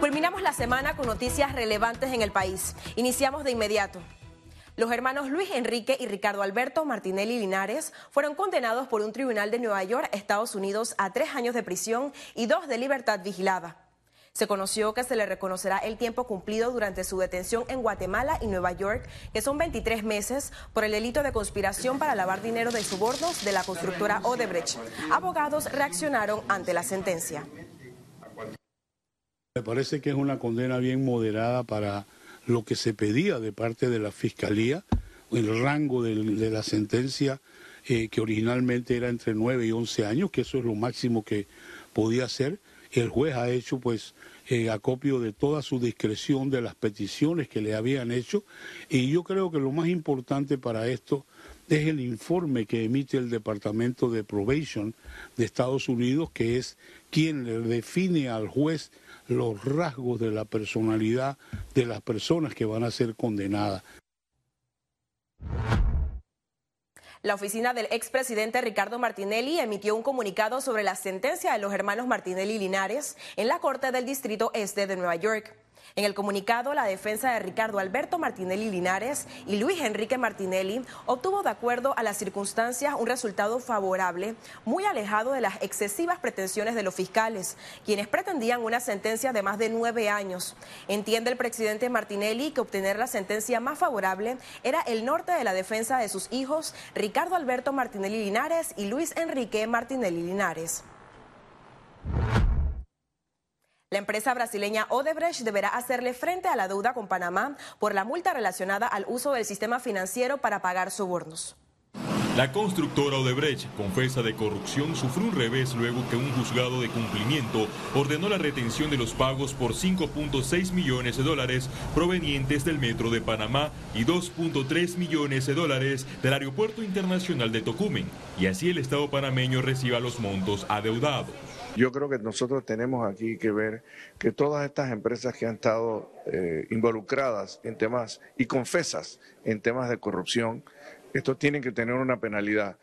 Culminamos la semana con noticias relevantes en el país. Iniciamos de inmediato. Los hermanos Luis Enrique y Ricardo Alberto Martinelli Linares fueron condenados por un tribunal de Nueva York, Estados Unidos, a tres años de prisión y dos de libertad vigilada. Se conoció que se le reconocerá el tiempo cumplido durante su detención en Guatemala y Nueva York, que son 23 meses, por el delito de conspiración para lavar dinero de subornos de la constructora Odebrecht. Abogados reaccionaron ante la sentencia. Me parece que es una condena bien moderada para lo que se pedía de parte de la Fiscalía, el rango de, la sentencia eh, que originalmente era entre 9 y 11 años, que eso es lo máximo que podía ser. El juez ha hecho pues eh, acopio de toda su discreción de las peticiones que le habían hecho y yo creo que lo más importante para esto es el informe que emite el Departamento de Probation de Estados Unidos, que es quien le define al juez los rasgos de la personalidad de las personas que van a ser condenadas. La oficina del expresidente Ricardo Martinelli emitió un comunicado sobre la sentencia de los hermanos Martinelli Linares en la Corte del Distrito Este de Nueva York. En el comunicado, la defensa de Ricardo Alberto Martinelli Linares y Luis Enrique Martinelli obtuvo de acuerdo a las circunstancias un resultado favorable, muy alejado de las excesivas pretensiones de los fiscales, quienes pretendían una sentencia de más de nueve años. Entiende el presidente Martinelli que obtener la sentencia más favorable era el norte de la defensa de sus hijos, Ricardo Alberto Martinelli Linares y Luis Enrique Martinelli Linares. La empresa brasileña Odebrecht deberá hacerle frente a la deuda con Panamá por la multa relacionada al uso del sistema financiero para pagar sobornos. La constructora Odebrecht, confesa de corrupción, sufrió un revés luego que un juzgado de cumplimiento ordenó la retención de los pagos por 5.6 millones de dólares provenientes del Metro de Panamá y 2.3 millones de dólares del Aeropuerto Internacional de Tocumen, y así el Estado panameño reciba los montos adeudados. Yo creo que nosotros tenemos aquí que ver que todas estas empresas que han estado eh, involucradas en temas y confesas en temas de corrupción, esto tienen que tener una penalidad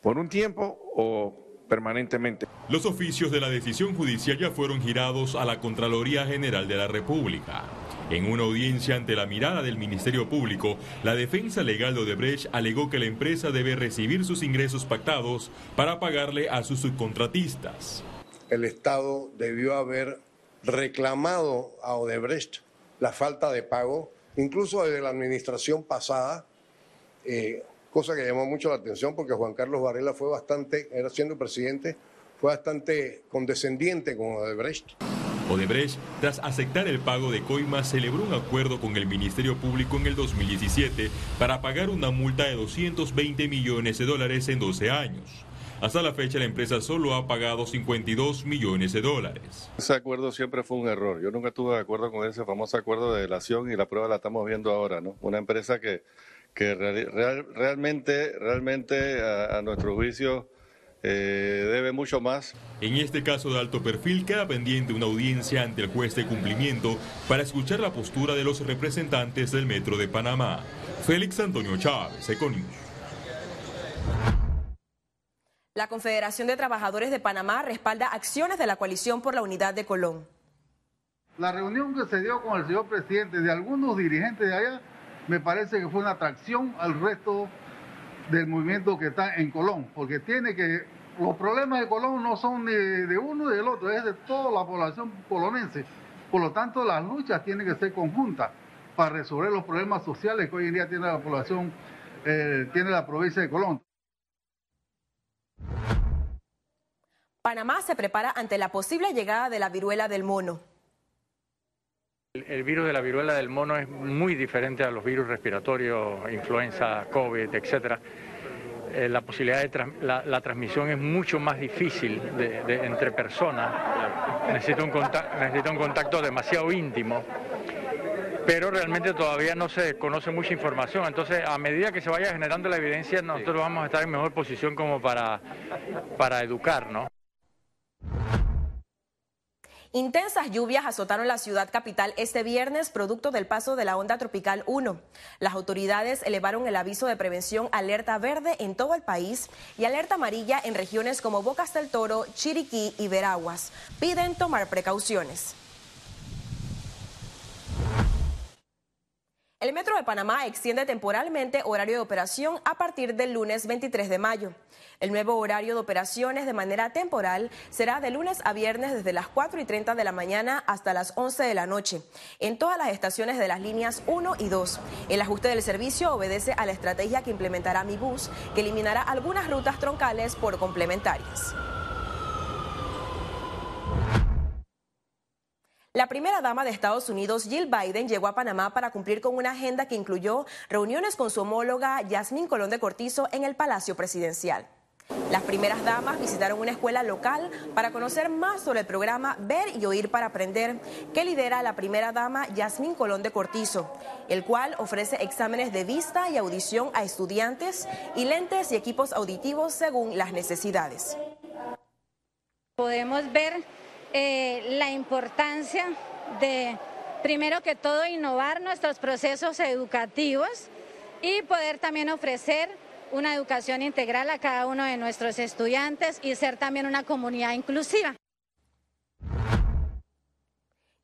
por un tiempo o permanentemente. Los oficios de la decisión judicial ya fueron girados a la Contraloría General de la República. En una audiencia ante la mirada del Ministerio Público, la defensa legal de Odebrecht alegó que la empresa debe recibir sus ingresos pactados para pagarle a sus subcontratistas el Estado debió haber reclamado a Odebrecht la falta de pago, incluso desde la administración pasada, eh, cosa que llamó mucho la atención porque Juan Carlos Varela fue bastante, era siendo presidente, fue bastante condescendiente con Odebrecht. Odebrecht, tras aceptar el pago de coima, celebró un acuerdo con el Ministerio Público en el 2017 para pagar una multa de 220 millones de dólares en 12 años. Hasta la fecha la empresa solo ha pagado 52 millones de dólares. Ese acuerdo siempre fue un error. Yo nunca estuve de acuerdo con ese famoso acuerdo de delación y la prueba la estamos viendo ahora, ¿no? Una empresa que, que realmente, realmente a, nuestro juicio eh, debe mucho más. En este caso de alto perfil queda pendiente una audiencia ante el juez de cumplimiento para escuchar la postura de los representantes del Metro de Panamá. Félix Antonio Chávez, Econius. La Confederación de Trabajadores de Panamá respalda acciones de la coalición por la unidad de Colón. La reunión que se dio con el señor presidente de algunos dirigentes de allá me parece que fue una atracción al resto del movimiento que está en Colón, porque tiene que los problemas de Colón no son ni de uno ni del otro, es de toda la población colonense. Por lo tanto, las luchas tienen que ser conjuntas para resolver los problemas sociales que hoy en día tiene la población, eh, tiene la provincia de Colón. Panamá se prepara ante la posible llegada de la viruela del mono. El, virus de la viruela del mono es muy diferente a los virus respiratorios, influenza, COVID, etc. Eh, la posibilidad de la, transmisión es mucho más difícil entre personas. Necesita un, necesita un contacto demasiado íntimo pero realmente todavía no se conoce mucha información. Entonces, a medida que se vaya generando la evidencia, nosotros vamos a estar en mejor posición como para, para educar, ¿no? Intensas lluvias azotaron la ciudad capital este viernes, producto del paso de la onda tropical 1. Las autoridades elevaron el aviso de prevención alerta verde en todo el país y alerta amarilla en regiones como Bocas del Toro, Chiriquí y Veraguas. Piden tomar precauciones. El Metro de Panamá extiende temporalmente horario de operación a partir del lunes 23 de mayo. El nuevo horario de operaciones de manera temporal será de lunes a viernes desde las 4 y 30 de la mañana hasta las 11 de la noche, en todas las estaciones de las líneas 1 y 2. El ajuste del servicio obedece a la estrategia que implementará Mi Bus, que eliminará algunas rutas troncales por complementarias. La primera dama de Estados Unidos, Jill Biden, llegó a Panamá para cumplir con una agenda que incluyó reuniones con su homóloga Yasmín Colón de Cortizo en el Palacio Presidencial. Las primeras damas visitaron una escuela local para conocer más sobre el programa Ver y Oír para Aprender, que lidera la primera dama Yasmín Colón de Cortizo, el cual ofrece exámenes de vista y audición a estudiantes y lentes y equipos auditivos según las necesidades. Podemos ver eh, la importancia de, primero que todo, innovar nuestros procesos educativos y poder también ofrecer una educación integral a cada uno de nuestros estudiantes y ser también una comunidad inclusiva.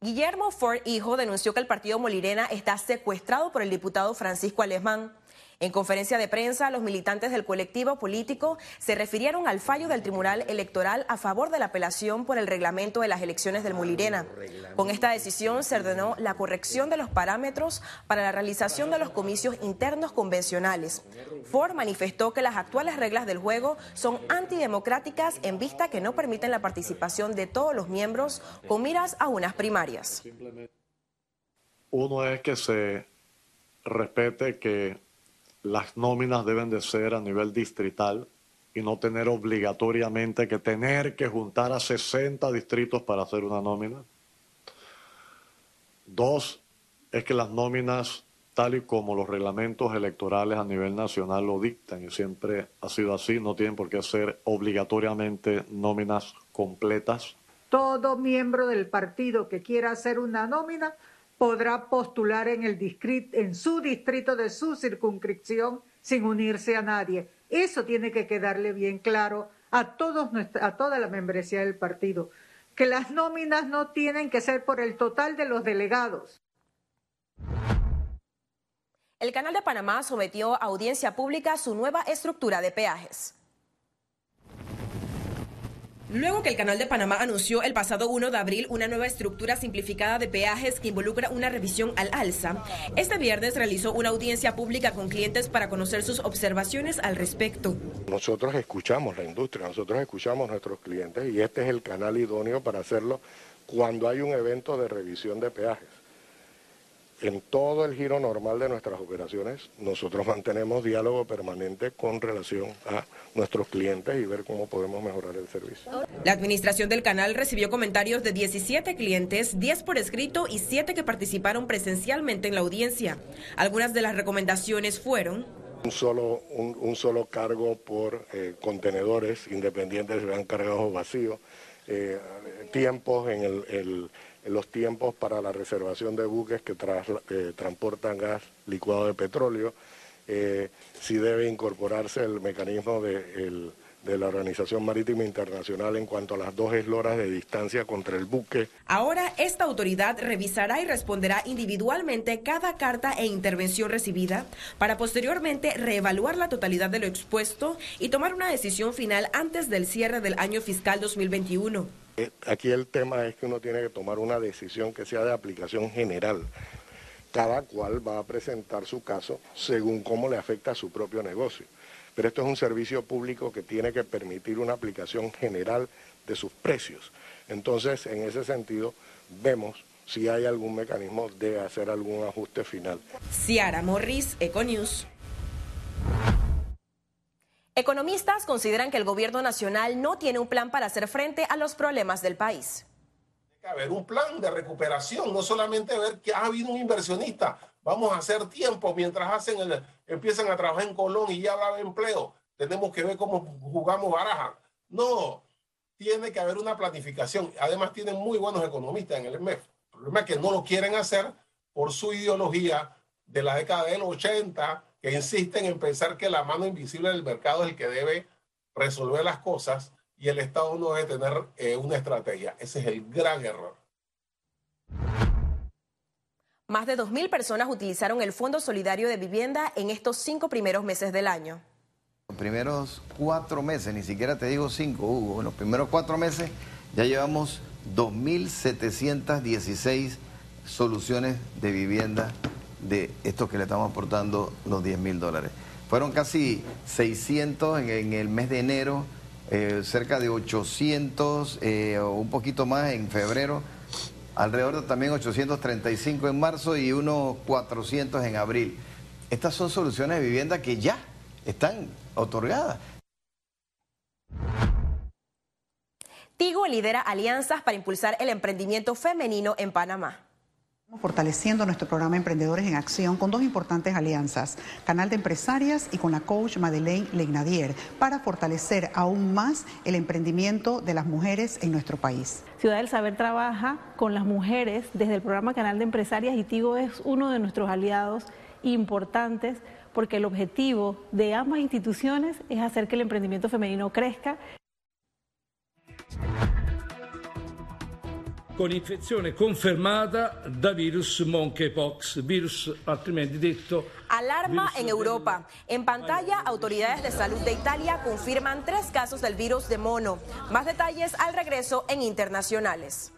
Guillermo Ford, hijo, denunció que el partido Molirena está secuestrado por el diputado Francisco Alemán. En conferencia de prensa, los militantes del colectivo político se refirieron al fallo del Tribunal Electoral a favor de la apelación por el reglamento de las elecciones del Mulirena. Con esta decisión se ordenó la corrección de los parámetros para la realización de los comicios internos convencionales. Ford manifestó que las actuales reglas del juego son antidemocráticas en vista que no permiten la participación de todos los miembros con miras a unas primarias. Uno es que se respete que las nóminas deben de ser a nivel distrital y no tener obligatoriamente que tener que juntar a 60 distritos para hacer una nómina. Dos, es que las nóminas, tal y como los reglamentos electorales a nivel nacional lo dictan, y siempre ha sido así, no tienen por qué ser obligatoriamente nóminas completas. Todo miembro del partido que quiera hacer una nómina podrá postular en, el distrito, en su distrito de su circunscripción sin unirse a nadie. Eso tiene que quedarle bien claro a, todos a toda la membresía del partido, que las nóminas no tienen que ser por el total de los delegados. El Canal de Panamá sometió a audiencia pública su nueva estructura de peajes. Luego que el Canal de Panamá anunció el pasado 1 de abril una nueva estructura simplificada de peajes que involucra una revisión al alza, este viernes realizó una audiencia pública con clientes para conocer sus observaciones al respecto. Nosotros escuchamos la industria, nosotros escuchamos a nuestros clientes y este es el canal idóneo para hacerlo cuando hay un evento de revisión de peajes en todo el giro normal de nuestras operaciones, nosotros mantenemos diálogo permanente con relación a nuestros clientes y ver cómo podemos mejorar el servicio. La administración del canal recibió comentarios de 17 clientes, 10 por escrito y 7 que participaron presencialmente en la audiencia. Algunas de las recomendaciones fueron... Un solo, un, solo cargo por eh, contenedores independientes se vean cargados o vacíos, eh, tiempos en el los tiempos para la reservación de buques que eh, transportan gas licuado de petróleo, eh, si debe incorporarse el mecanismo de, la Organización Marítima Internacional en cuanto a las dos esloras de distancia contra el buque. Ahora esta autoridad revisará y responderá individualmente cada carta e intervención recibida para posteriormente reevaluar la totalidad de lo expuesto y tomar una decisión final antes del cierre del año fiscal 2021. Eh, aquí el tema es que uno tiene que tomar una decisión que sea de aplicación general. Cada cual va a presentar su caso según cómo le afecta a su propio negocio. Pero esto es un servicio público que tiene que permitir una aplicación general de sus precios. Entonces, en ese sentido, vemos si hay algún mecanismo de hacer algún ajuste final. Ciara Morris, Econews. Economistas consideran que el gobierno nacional no tiene un plan para hacer frente a los problemas del país. Tiene que haber un plan de recuperación, no solamente ver que ha habido un inversionista, vamos a hacer tiempo mientras hacen el, empiezan a trabajar en Colón y ya habrá empleo. Tenemos que ver cómo jugamos baraja. No, tiene que haber una planificación. Además, tienen muy buenos economistas en el MEF. El problema es que no lo quieren hacer por su ideología de la década del 80 que insisten en pensar que la mano invisible del mercado es el que debe resolver las cosas y el Estado no debe tener eh, una estrategia. Ese es el gran error. Más de 2.000 personas utilizaron el Fondo Solidario de Vivienda en estos cinco primeros meses del año. Los primeros cuatro meses, ni siquiera te digo cinco, Hugo, en los primeros cuatro meses ya llevamos 2.716 soluciones de vivienda de estos que le estamos aportando los 10 mil dólares. Fueron casi 600 en, el mes de enero, eh, cerca de 800 eh, o un poquito más en febrero, alrededor de también 835 en marzo y unos 400 en abril. Estas son soluciones de vivienda que ya están otorgadas. Tigo lidera alianzas para impulsar el emprendimiento femenino en Panamá. Fortaleciendo nuestro programa Emprendedores en Acción con dos importantes alianzas, Canal de Empresarias y con la coach Madeleine Legnadier, para fortalecer aún más el emprendimiento de las mujeres en nuestro país. Ciudad del Saber trabaja con las mujeres desde el programa Canal de Empresarias y Tigo es uno de nuestros aliados importantes porque el objetivo de ambas instituciones es hacer que el emprendimiento femenino crezca. Con infezione confermata da virus monkeypox, virus altrimenti detto. Alarma en Europa. En pantalla, autoridades de salud de Italia confirman tres casos del virus de mono. Más detalles al regreso en internacionales.